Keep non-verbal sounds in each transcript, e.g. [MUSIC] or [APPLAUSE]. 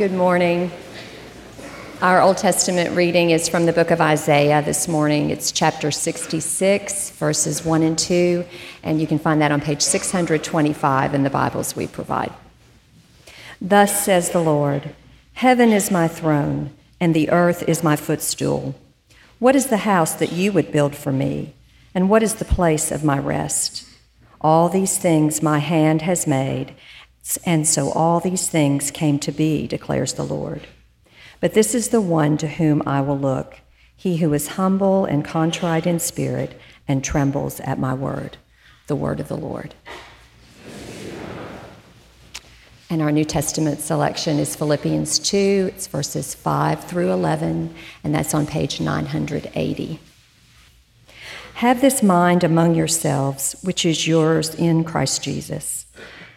Good morning. Our Old Testament reading is from the book of Isaiah this morning. It's chapter 66, verses 1 and 2, and you can find that on page 625 in the Bibles we provide. Thus says the Lord Heaven is my throne, and the earth is my footstool. What is the house that you would build for me, and what is the place of my rest? All these things my hand has made and so all these things came to be, declares the Lord. But this is the one to whom I will look, he who is humble and contrite in spirit and trembles at my word, the word of the Lord. And our New Testament selection is Philippians 2, it's verses 5 through 11, and that's on page 980. Have this mind among yourselves, which is yours in Christ Jesus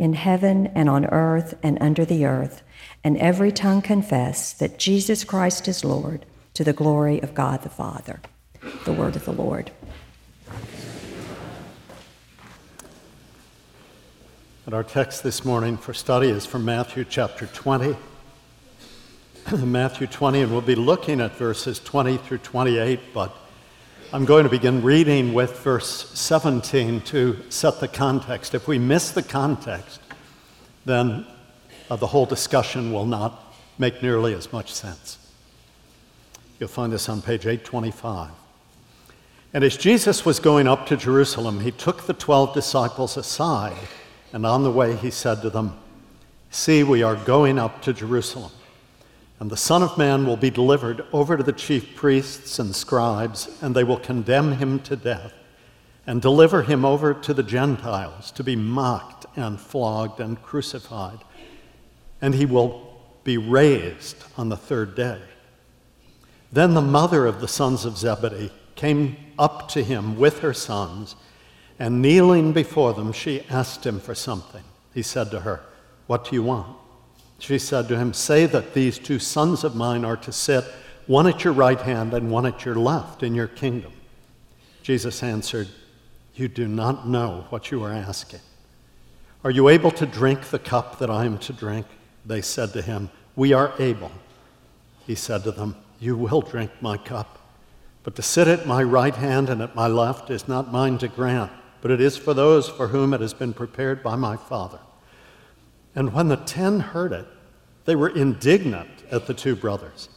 in heaven and on earth and under the earth, and every tongue confess that Jesus Christ is Lord to the glory of God the Father. The word of the Lord. And our text this morning for study is from Matthew chapter 20. [CLEARS THROAT] Matthew 20, and we'll be looking at verses 20 through 28, but I'm going to begin reading with verse 17 to set the context. If we miss the context, then uh, the whole discussion will not make nearly as much sense. You'll find this on page 825. And as Jesus was going up to Jerusalem, he took the twelve disciples aside, and on the way he said to them, See, we are going up to Jerusalem and the Son of Man will be delivered over to the chief priests and scribes, and they will condemn him to death, and deliver him over to the Gentiles to be mocked and flogged and crucified. And he will be raised on the third day. Then the mother of the sons of Zebedee came up to him with her sons, and kneeling before them, she asked him for something. He said to her, What do you want? She said to him, Say that these two sons of mine are to sit, one at your right hand and one at your left, in your kingdom. Jesus answered, You do not know what you are asking. Are you able to drink the cup that I am to drink? They said to him, We are able. He said to them, You will drink my cup. But to sit at my right hand and at my left is not mine to grant, but it is for those for whom it has been prepared by my Father. And when the ten heard it, they were indignant at the two brothers.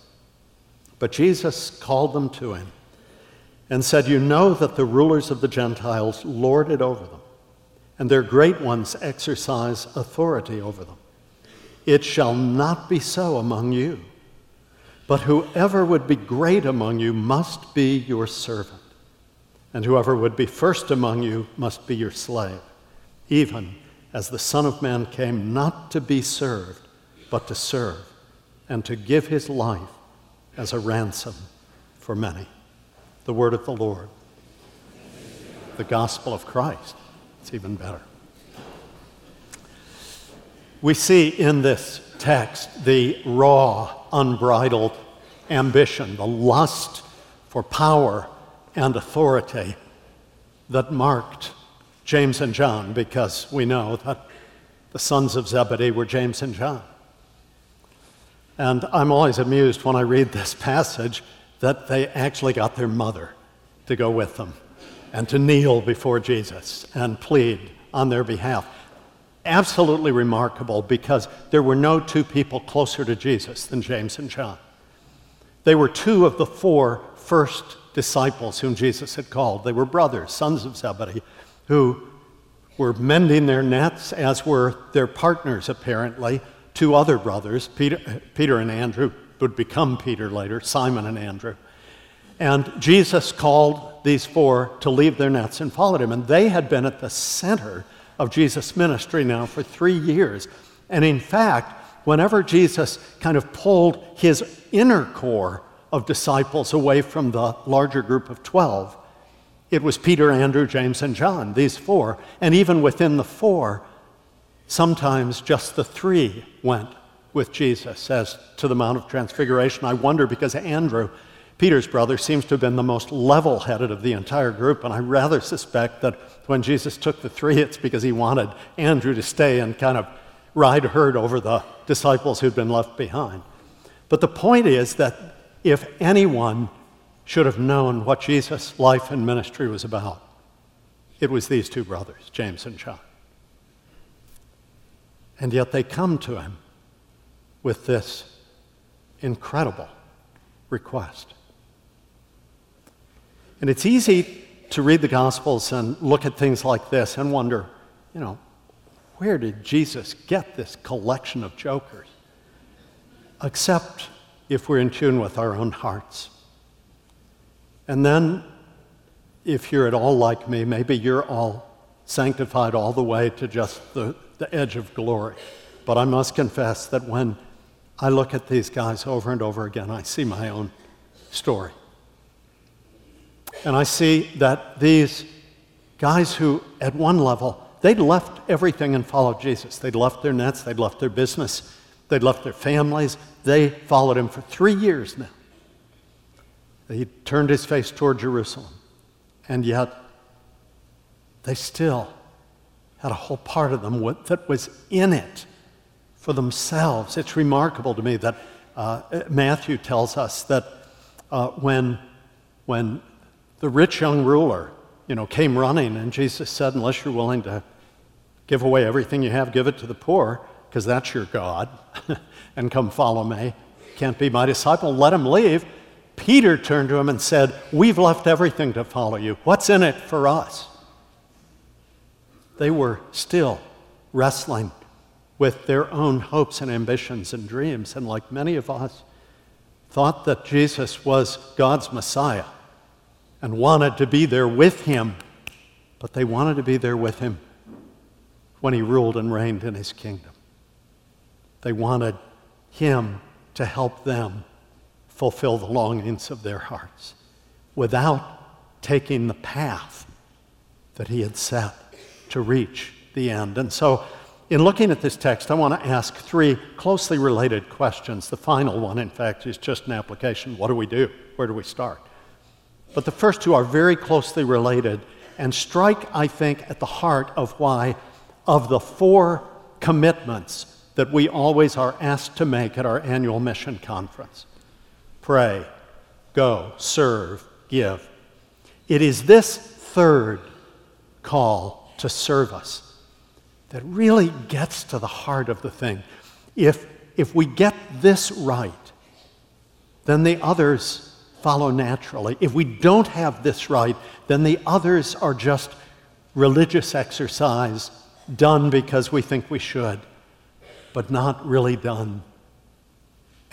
But Jesus called them to him and said, You know that the rulers of the Gentiles lord it over them, and their great ones exercise authority over them. It shall not be so among you, but whoever would be great among you must be your servant, and whoever would be first among you must be your slave, even as the Son of Man came not to be served, but to serve, and to give his life as a ransom for many. The word of the Lord. The gospel of Christ. It's even better. We see in this text the raw, unbridled ambition, the lust for power and authority that marked James and John because we know that the sons of Zebedee were James and John. And I'm always amused when I read this passage that they actually got their mother to go with them and to kneel before Jesus and plead on their behalf. Absolutely remarkable because there were no two people closer to Jesus than James and John. They were two of the four first disciples whom Jesus had called. They were brothers, sons of Zebedee, who were mending their nets, as were their partners, apparently, two other brothers, Peter, Peter and Andrew, would become Peter later, Simon and Andrew. And Jesus called these four to leave their nets and followed him. And they had been at the center of Jesus' ministry now for three years. And in fact, whenever Jesus kind of pulled his inner core of disciples away from the larger group of 12, it was Peter, Andrew, James, and John, these four. And even within the four, sometimes just the three went with Jesus as to the Mount of Transfiguration. I wonder because Andrew, Peter's brother, seems to have been the most level headed of the entire group, and I rather suspect that when Jesus took the three, it's because he wanted Andrew to stay and kind of ride herd over the disciples who'd been left behind. But the point is that if anyone should have known what Jesus' life and ministry was about, it was these two brothers, James and John. And yet they come to him with this incredible request. And it's easy to read the Gospels and look at things like this and wonder, you know, where did Jesus get this collection of jokers? Except if we're in tune with our own hearts. And then, if you're at all like me, maybe you're all sanctified all the way to just the, the edge of glory. But I must confess that when I look at these guys over and over again, I see my own story. And I see that these guys who, at one level, they'd left everything and followed Jesus. They'd left their nets, they'd left their business, they'd left their families. They followed him for three years now. He turned his face toward Jerusalem. And yet, they still had a whole part of them that was in it for themselves. It's remarkable to me that uh, Matthew tells us that uh, when, when the rich young ruler you know, came running, and Jesus said, Unless you're willing to give away everything you have, give it to the poor, because that's your God, [LAUGHS] and come follow me. Can't be my disciple, let him leave. Peter turned to him and said, We've left everything to follow you. What's in it for us? They were still wrestling with their own hopes and ambitions and dreams, and like many of us, thought that Jesus was God's Messiah and wanted to be there with him, but they wanted to be there with him when he ruled and reigned in his kingdom. They wanted him to help them fulfill the longings of their hearts without taking the path that he had set to reach the end. And so in looking at this text, I want to ask three closely related questions. The final one, in fact, is just an application. What do we do? Where do we start? But the first two are very closely related and strike, I think, at the heart of why, of the four commitments that we always are asked to make at our annual mission conference pray, go, serve, give. It is this third call to service that really gets to the heart of the thing. If, if we get this right, then the others follow naturally. If we don't have this right, then the others are just religious exercise done because we think we should, but not really done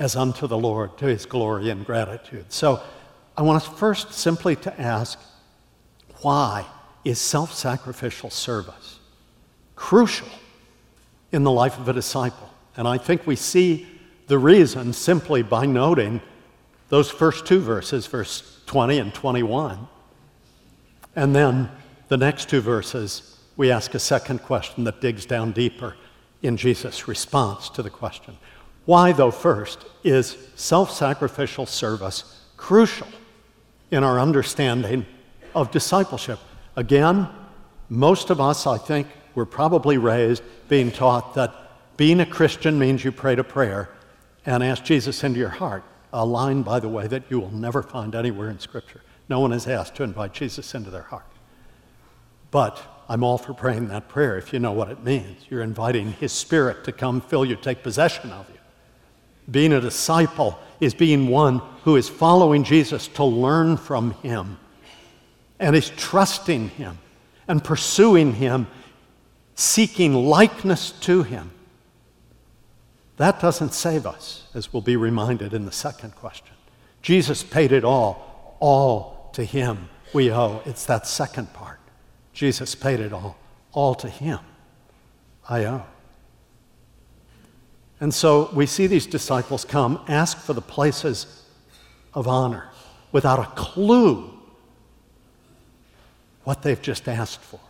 as unto the Lord, to his glory and gratitude. So I want us first simply to ask why is self sacrificial service crucial in the life of a disciple. And I think we see the reason simply by noting those first two verses, verse 20 and 21. And then the next two verses, we ask a second question that digs down deeper in Jesus' response to the question. Why, though, first, is self sacrificial service crucial in our understanding of discipleship? Again, most of us, I think, were probably raised being taught that being a Christian means you pray a prayer and ask Jesus into your heart. A line, by the way, that you will never find anywhere in Scripture. No one is asked to invite Jesus into their heart. But I'm all for praying that prayer if you know what it means. You're inviting His Spirit to come fill you, take possession of you. Being a disciple is being one who is following Jesus to learn from Him and is trusting Him and pursuing Him seeking likeness to Him. That doesn't save us, as we'll be reminded in the second question. Jesus paid it all, all to Him we owe. It's that second part. Jesus paid it all, all to Him I owe. And so we see these disciples come, ask for the places of honor without a clue what they've just asked for.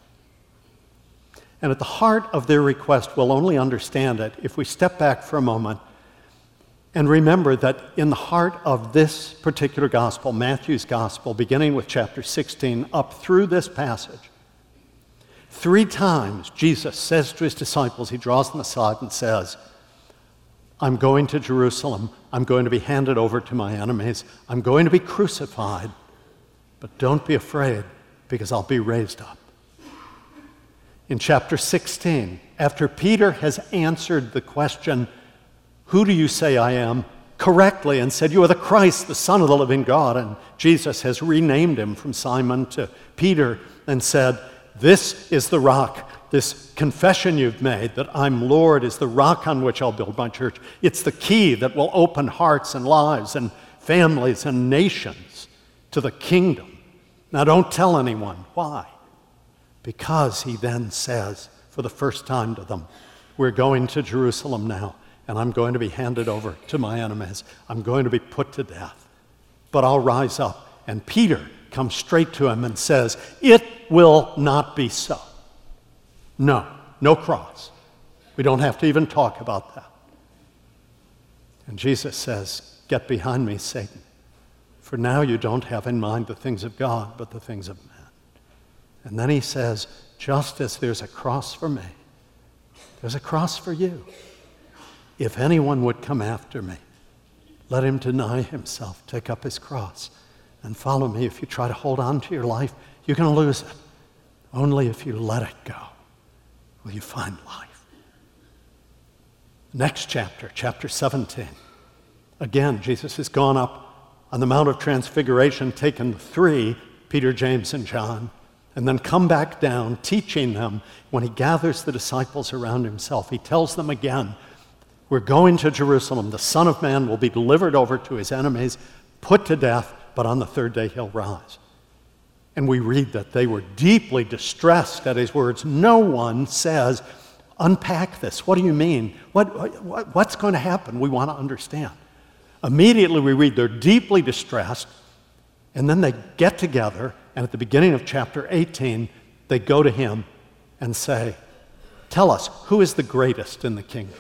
And at the heart of their request, we'll only understand it if we step back for a moment and remember that in the heart of this particular gospel, Matthew's gospel, beginning with chapter 16 up through this passage, three times Jesus says to his disciples, he draws them aside and says, I'm going to Jerusalem. I'm going to be handed over to my enemies. I'm going to be crucified. But don't be afraid, because I'll be raised up. In chapter 16, after Peter has answered the question, who do you say I am? correctly and said, You are the Christ, the Son of the living God. And Jesus has renamed him from Simon to Peter and said, This is the rock. This confession you've made that I'm Lord is the rock on which I'll build my church. It's the key that will open hearts and lives and families and nations to the kingdom. Now, don't tell anyone. Why? Because he then says, for the first time to them, We're going to Jerusalem now and I'm going to be handed over to my enemies. I'm going to be put to death. But I'll rise up. And Peter comes straight to him and says, It will not be so. No, no cross. We don't have to even talk about that. And Jesus says, Get behind me, Satan. For now you don't have in mind the things of God, but the things of man. And then he says, Just as there's a cross for me, there's a cross for you. If anyone would come after me, let him deny himself, take up his cross, and follow me. If you try to hold on to your life, you're going to lose it. Only if you let it go will you find life. Next chapter, chapter 17. Again, Jesus has gone up on the Mount of Transfiguration, taken three, Peter, James, and John, and then come back down, teaching them when he gathers the disciples around himself. He tells them again we're going to Jerusalem. The Son of Man will be delivered over to his enemies, put to death, but on the third day he'll rise. And we read that they were deeply distressed at his words. No one says, Unpack this. What do you mean? What, what, what's going to happen? We want to understand. Immediately we read they're deeply distressed, and then they get together, and at the beginning of chapter 18, they go to him and say, Tell us, who is the greatest in the kingdom?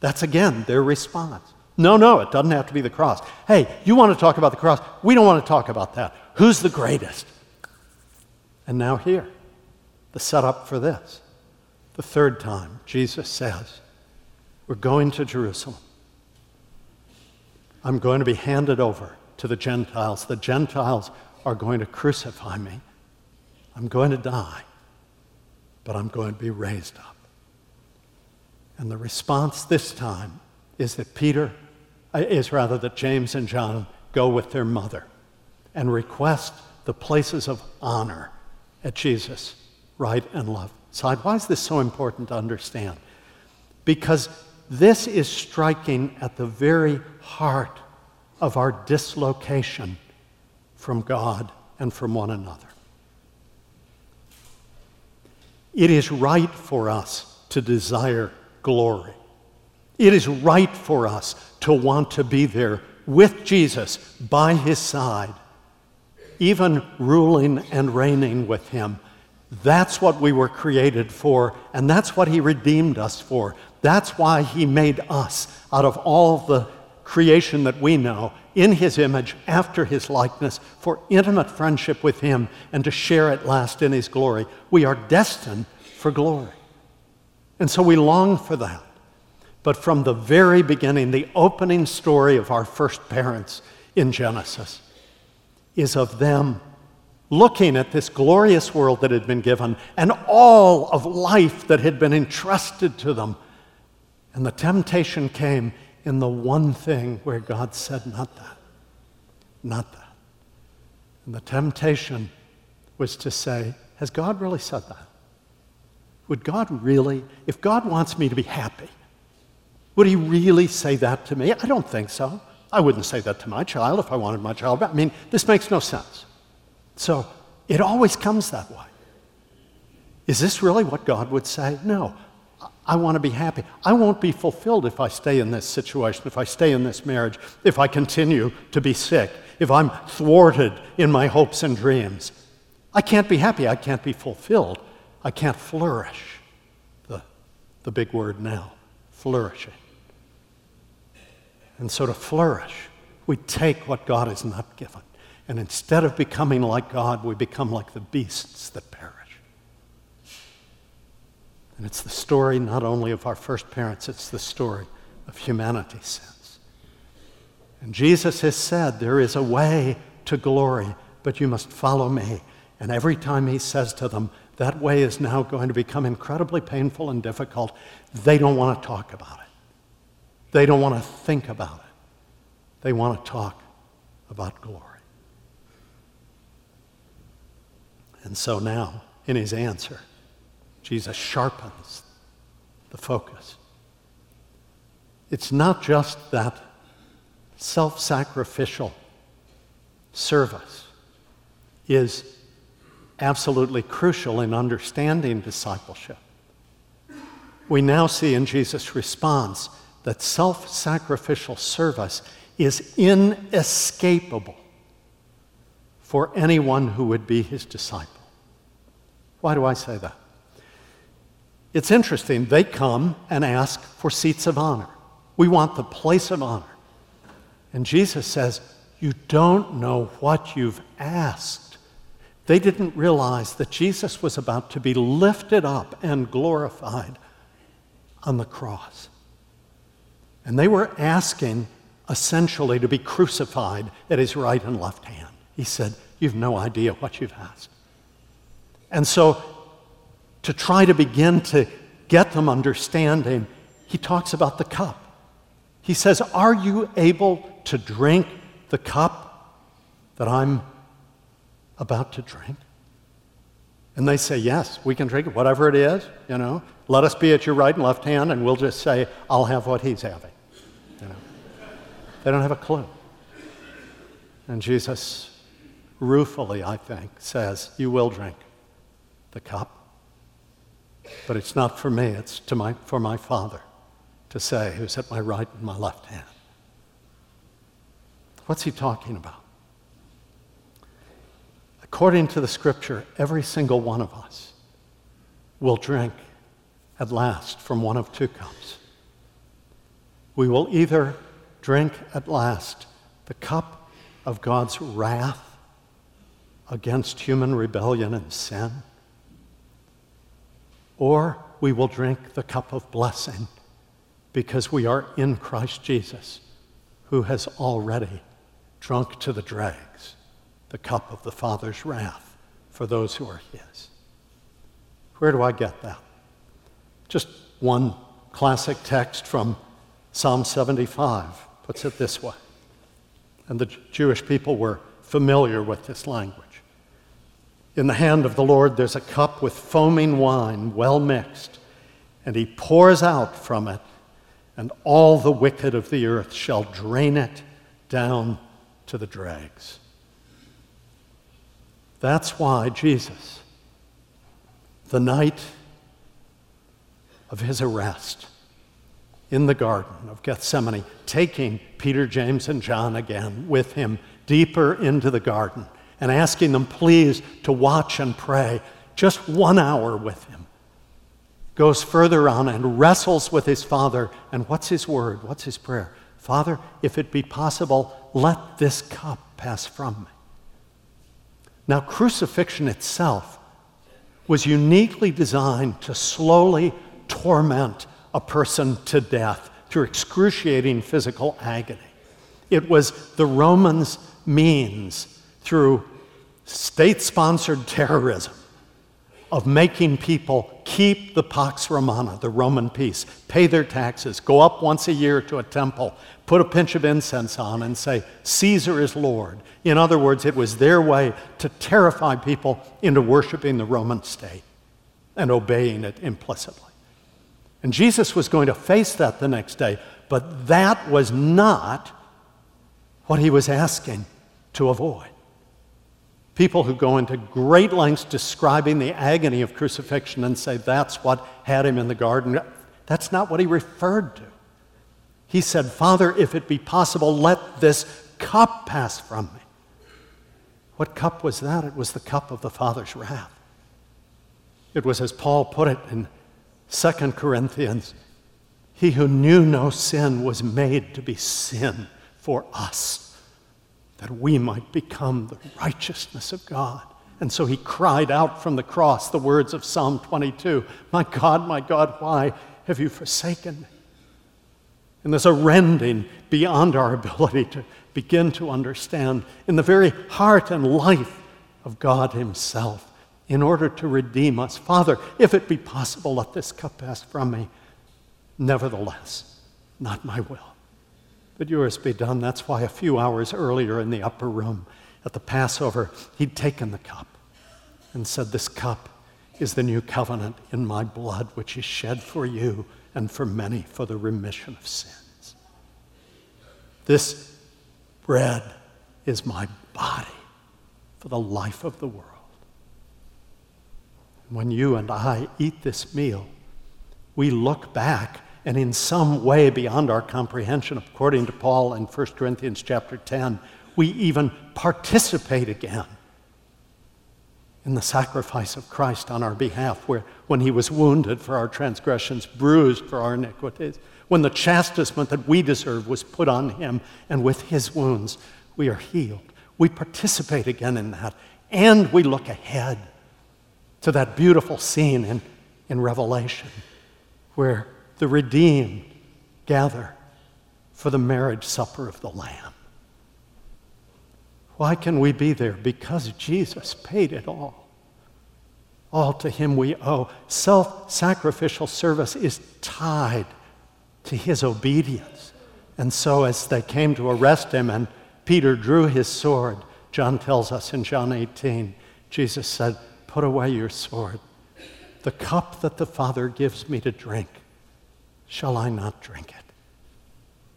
That's again their response. No, no, it doesn't have to be the cross. Hey, you want to talk about the cross? We don't want to talk about that. Who's the greatest? And now, here, the setup for this. The third time, Jesus says, We're going to Jerusalem. I'm going to be handed over to the Gentiles. The Gentiles are going to crucify me. I'm going to die, but I'm going to be raised up. And the response this time is that Peter, uh, is rather that James and John go with their mother and request the places of honor at Jesus' right and left side. Why is this so important to understand? Because this is striking at the very heart of our dislocation from God and from one another. It is right for us to desire glory. It is right for us to want to be there with Jesus by his side, even ruling and reigning with him. That's what we were created for, and that's what he redeemed us for. That's why he made us out of all the creation that we know in his image, after his likeness, for intimate friendship with him and to share at last in his glory. We are destined for glory. And so we long for that. But from the very beginning, the opening story of our first parents in Genesis is of them looking at this glorious world that had been given and all of life that had been entrusted to them. And the temptation came in the one thing where God said, Not that, not that. And the temptation was to say, Has God really said that? Would God really, if God wants me to be happy, would He really say that to me? I don't think so. I wouldn't say that to my child if I wanted my child. Back. I mean, this makes no sense. So it always comes that way. Is this really what God would say? No. I want to be happy. I won't be fulfilled if I stay in this situation, if I stay in this marriage, if I continue to be sick, if I'm thwarted in my hopes and dreams. I can't be happy. I can't be fulfilled. I can't flourish. The, the big word now flourishing. And so to flourish, we take what God has not given. And instead of becoming like God, we become like the beasts that perish. And it's the story not only of our first parents, it's the story of humanity since. And Jesus has said, There is a way to glory, but you must follow me. And every time he says to them, that way is now going to become incredibly painful and difficult, they don't want to talk about it. They don't want to think about it. They want to talk about glory. And so now, in his answer, Jesus sharpens the focus. It's not just that self sacrificial service is absolutely crucial in understanding discipleship. We now see in Jesus' response that self sacrificial service is inescapable for anyone who would be his disciple. Why do I say that? It's interesting. They come and ask for seats of honor. We want the place of honor. And Jesus says, You don't know what you've asked. They didn't realize that Jesus was about to be lifted up and glorified on the cross. And they were asking essentially to be crucified at his right and left hand. He said, You've no idea what you've asked. And so to try to begin to get them understanding, he talks about the cup. He says, Are you able to drink the cup that I'm about to drink? And they say, Yes, we can drink it, whatever it is, you know. Let us be at your right and left hand, and we'll just say, I'll have what he's having. You know. They don't have a clue. And Jesus, ruefully, I think, says, You will drink the cup. But it's not for me, it's to my, for my Father to say, who's at my right and my left hand. What's he talking about? According to the scripture, every single one of us will drink at last from one of two cups. We will either drink at last the cup of God's wrath against human rebellion and sin or we will drink the cup of blessing because we are in Christ Jesus, who has already drunk to the dregs the cup of the Father's wrath for those who are His. Where do I get that? Just one classic text from Psalm 75 puts it this way. And the Jewish people were familiar with this language. In the hand of the Lord, there's a cup with foaming wine, well mixed, and he pours out from it, and all the wicked of the earth shall drain it down to the dregs. That's why Jesus, the night of his arrest in the Garden of Gethsemane, taking Peter, James, and John again with him deeper into the garden and asking them, please, to watch and pray just one hour with him. Goes further on and wrestles with his father. And what's his word? What's his prayer? Father, if it be possible, let this cup pass from me. Now, crucifixion itself was uniquely designed to slowly torment a person to death through excruciating physical agony. It was the Romans' means through state sponsored terrorism of making people keep the Pax Romana, the Roman peace, pay their taxes, go up once a year to a temple, put a pinch of incense on, and say, Caesar is Lord. In other words, it was their way to terrify people into worshiping the Roman state and obeying it implicitly. And Jesus was going to face that the next day, but that was not what he was asking to avoid. People who go into great lengths describing the agony of crucifixion and say that's what had him in the garden. That's not what he referred to. He said, Father, if it be possible, let this cup pass from me. What cup was that? It was the cup of the Father's wrath. It was as Paul put it in 2 Corinthians He who knew no sin was made to be sin for us, that we might become the righteousness of God. And so he cried out from the cross the words of Psalm 22 My God, my God, why have you forsaken me? And there's a rending beyond our [LAUGHS] ability to begin to understand in the very heart and life of God Himself in order to redeem us. Father, if it be possible, let this cup pass from me. Nevertheless, not my will, but yours be done. That's why a few hours earlier in the upper room at the Passover, he'd taken the cup and said, This cup is the new covenant in my blood, which is shed for you and for many for the remission of sins. This bread is my body for the life of the world. When you and I eat this meal, we look back and in some way beyond our comprehension, according to Paul in 1 Corinthians chapter 10, we even participate again in the sacrifice of Christ on our behalf, where when he was wounded for our transgressions, bruised for our iniquities, when the chastisement that we deserve was put on him, and with his wounds we are healed. We participate again in that, and we look ahead to that beautiful scene in, in Revelation where the redeemed gather for the marriage supper of the Lamb. Why can we be there? Because Jesus paid it all. All to Him we owe. Self sacrificial service is tied to His obedience. And so, as they came to arrest Him and Peter drew his sword, John tells us in John 18, Jesus said, Put away your sword. The cup that the Father gives me to drink, shall I not drink it?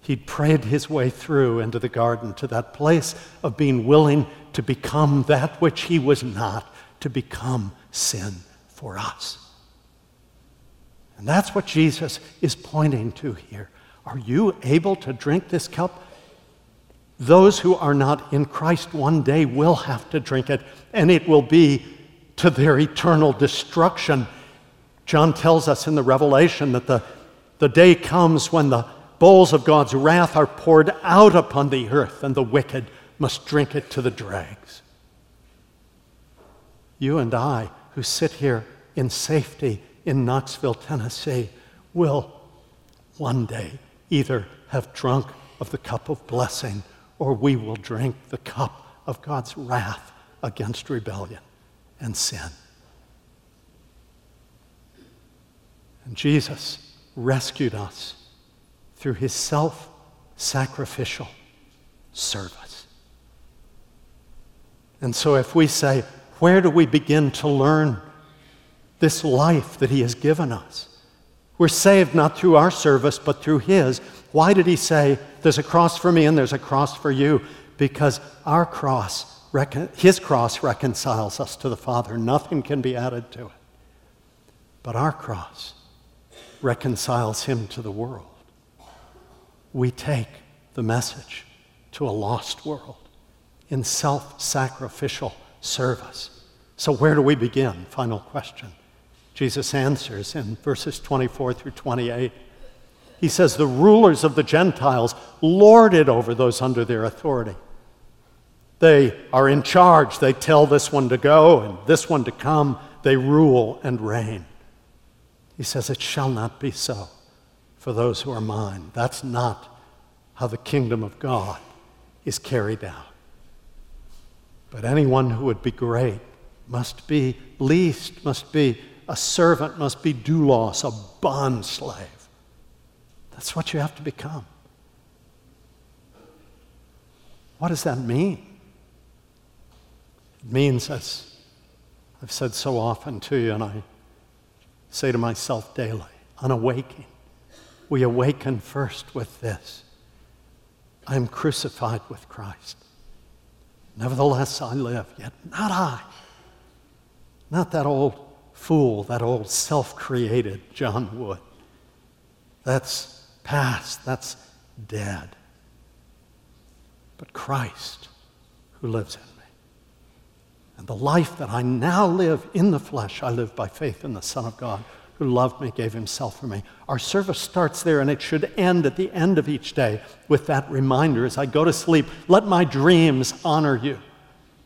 He'd prayed his way through into the garden to that place of being willing to become that which he was not, to become sin for us. And that's what Jesus is pointing to here. Are you able to drink this cup? Those who are not in Christ one day will have to drink it, and it will be to their eternal destruction. John tells us in the Revelation that the, the day comes when the bowls of God's wrath are poured out upon the earth, and the wicked must drink it to the dregs. You and I, who sit here in safety in Knoxville, Tennessee, will one day either have drunk of the cup of blessing or we will drink the cup of God's wrath against rebellion and sin. And Jesus rescued us through his self sacrificial service. And so, if we say, Where do we begin to learn this life that he has given us? We're saved not through our service, but through his. Why did he say, There's a cross for me and there's a cross for you? Because our cross, his cross reconciles us to the Father. Nothing can be added to it. But our cross reconciles him to the world we take the message to a lost world in self sacrificial service. So, where do we begin? Final question. Jesus answers in verses 24 through 28. He says, The rulers of the Gentiles lord it over those under their authority. They are in charge. They tell this one to go and this one to come. They rule and reign. He says, It shall not be so for those who are mine. That's not how the kingdom of God is carried out. But anyone who would be great must be least, must be a servant, must be doulos, a bond slave. That's what you have to become. What does that mean? It means, as I've said so often to you, and I say to myself daily, on awakening, we awaken first with this I am crucified with Christ. Nevertheless, I live, yet not I. Not that old fool, that old self created John Wood. That's past. That's dead. But Christ, who lives in. And the life that I now live in the flesh, I live by faith in the Son of God who loved me, gave himself for me. Our service starts there, and it should end at the end of each day with that reminder as I go to sleep let my dreams honor you.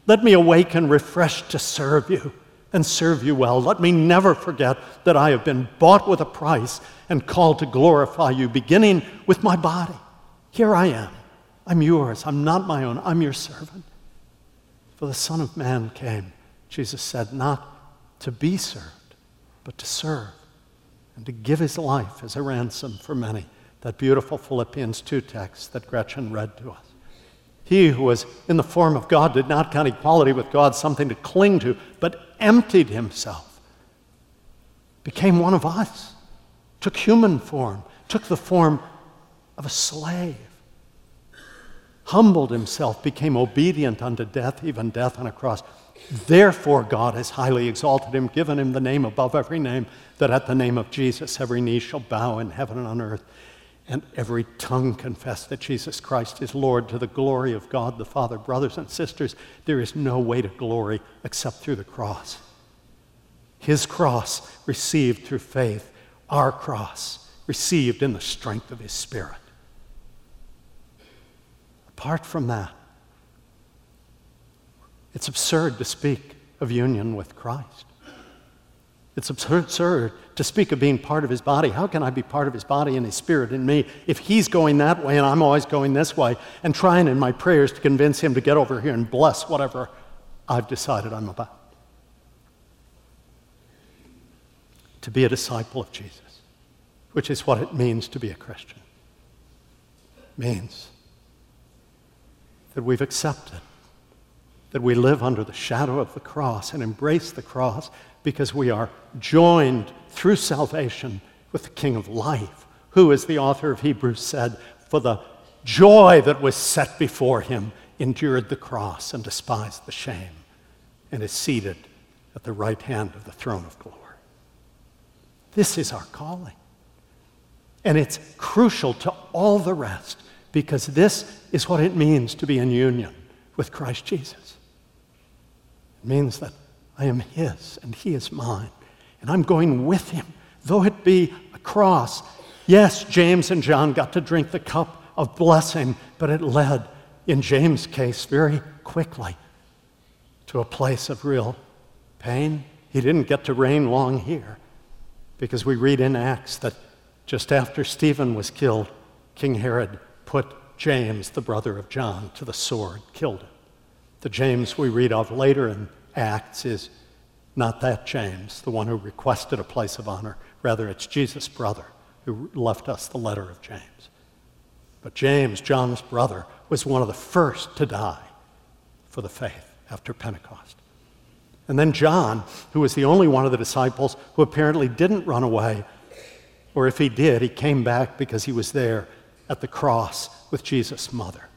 Let me awaken refreshed to serve you and serve you well. Let me never forget that I have been bought with a price and called to glorify you, beginning with my body. Here I am. I'm yours. I'm not my own. I'm your servant. For the Son of Man came, Jesus said, not to be served, but to serve and to give his life as a ransom for many. That beautiful Philippians 2 text that Gretchen read to us. He who was in the form of God did not count equality with God something to cling to, but emptied himself, became one of us, took human form, took the form of a slave, humbled himself, became obedient unto death, even death on a cross. Therefore, God has highly exalted him, given him the name above every name, that at the name of Jesus every knee shall bow in heaven and on earth and every tongue confess that Jesus Christ is Lord to the glory of God the Father. Brothers and sisters, there is no way to glory except through the cross. His cross received through faith, our cross received in the strength of His Spirit. Apart from that, it's absurd to speak of union with Christ. It's absurd to speak of being part of his body. How can I be part of his body and his spirit in me if he's going that way and I'm always going this way and trying in my prayers to convince him to get over here and bless whatever I've decided I'm about? To be a disciple of Jesus, which is what it means to be a Christian, means that we've accepted that we live under the shadow of the cross and embrace the cross because we are joined through salvation with the King of life, who, as the author of Hebrews said, for the joy that was set before him, endured the cross and despised the shame, and is seated at the right hand of the throne of glory. This is our calling. And it's crucial to all the rest because this is what it means to be in union with Christ Jesus. It means that I am His and He is mine. And I'm going with Him, though it be a cross. Yes, James and John got to drink the cup of blessing, but it led, in James' case, very quickly to a place of real pain. He didn't get to reign long here because we read in Acts that just after Stephen was killed, King Herod put James, the brother of John, to the sword, killed him. The James we read of later in Acts is not that James, the one who requested a place of honor. Rather, it's Jesus' brother who left us the letter of James. But James, John's brother, was one of the first to die for the faith after Pentecost. And then John, who was the only one of the disciples who apparently didn't run away, or if he did, he came back because he was there at the cross with Jesus' mother,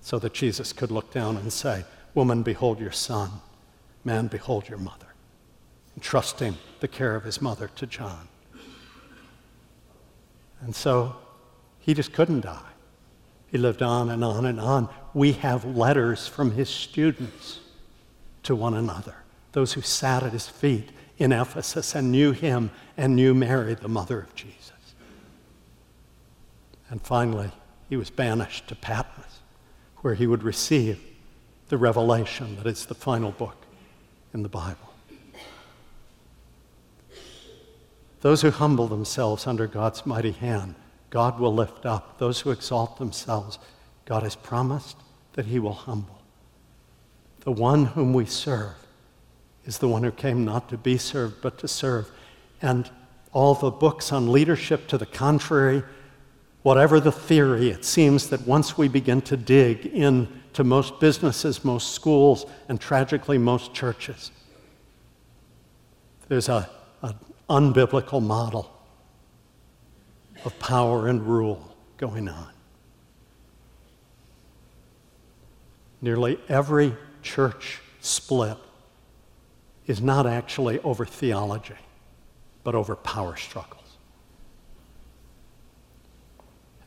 so that Jesus could look down and say, Woman, behold your son. Man, behold your mother. Entrusting the care of his mother to John. And so he just couldn't die. He lived on and on and on. We have letters from his students to one another, those who sat at his feet in Ephesus and knew him and knew Mary, the mother of Jesus. And finally, he was banished to Patmos, where he would receive the revelation that is the final book in the Bible. Those who humble themselves under God's mighty hand, God will lift up. Those who exalt themselves, God has promised that He will humble. The one whom we serve is the one who came not to be served, but to serve. And all the books on leadership to the contrary, whatever the theory, it seems that once we begin to dig into most businesses, most schools, and tragically most churches, there's an unbiblical model of power and rule going on. Nearly every church split is not actually over theology, but over power struggles.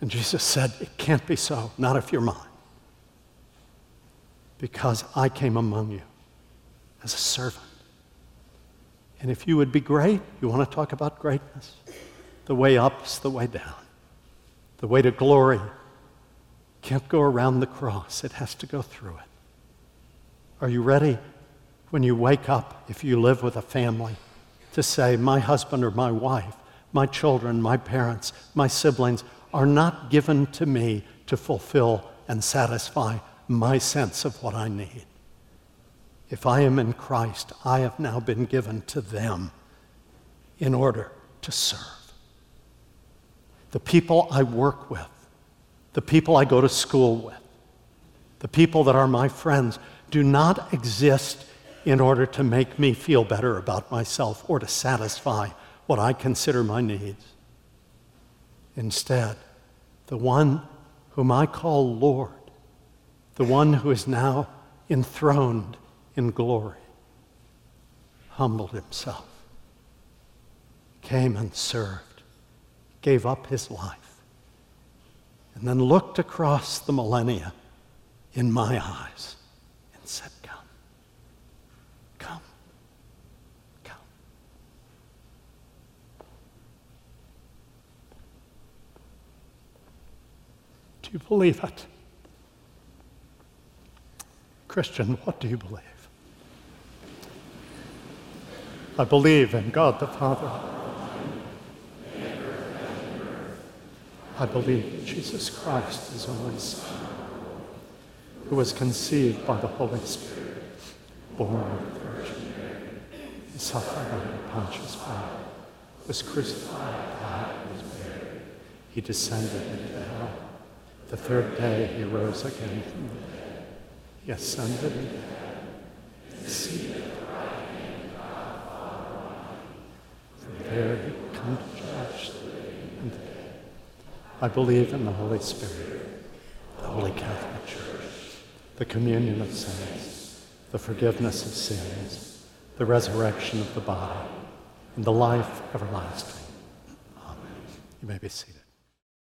And Jesus said, It can't be so, not if you're mine. Because I came among you as a servant. And if you would be great, you want to talk about greatness? The way up is the way down. The way to glory can't go around the cross, it has to go through it. Are you ready when you wake up, if you live with a family, to say, My husband or my wife, my children, my parents, my siblings are not given to me to fulfill and satisfy my sense of what I need? If I am in Christ, I have now been given to them in order to serve. The people I work with, the people I go to school with, the people that are my friends, do not exist in order to make me feel better about myself or to satisfy what I consider my needs. Instead, the one whom I call Lord, the one who is now enthroned in glory, humbled himself, came and served, gave up his life, and then looked across the millennia in my eyes and said, Come, come, come. You believe it? Christian, what do you believe? I believe in God the Father. I believe Jesus Christ, is only Son, who was conceived by the Holy Spirit, born of the Virgin Mary, he suffered under Pontius Pilate, was crucified, died, was buried. He descended into hell. The third day he rose again. He ascended seated there he come to judge and. I believe in the Holy Spirit, the Holy Catholic Church, the communion of saints, the forgiveness of sins, the resurrection of the body, and the life everlasting. Amen. You may be seated.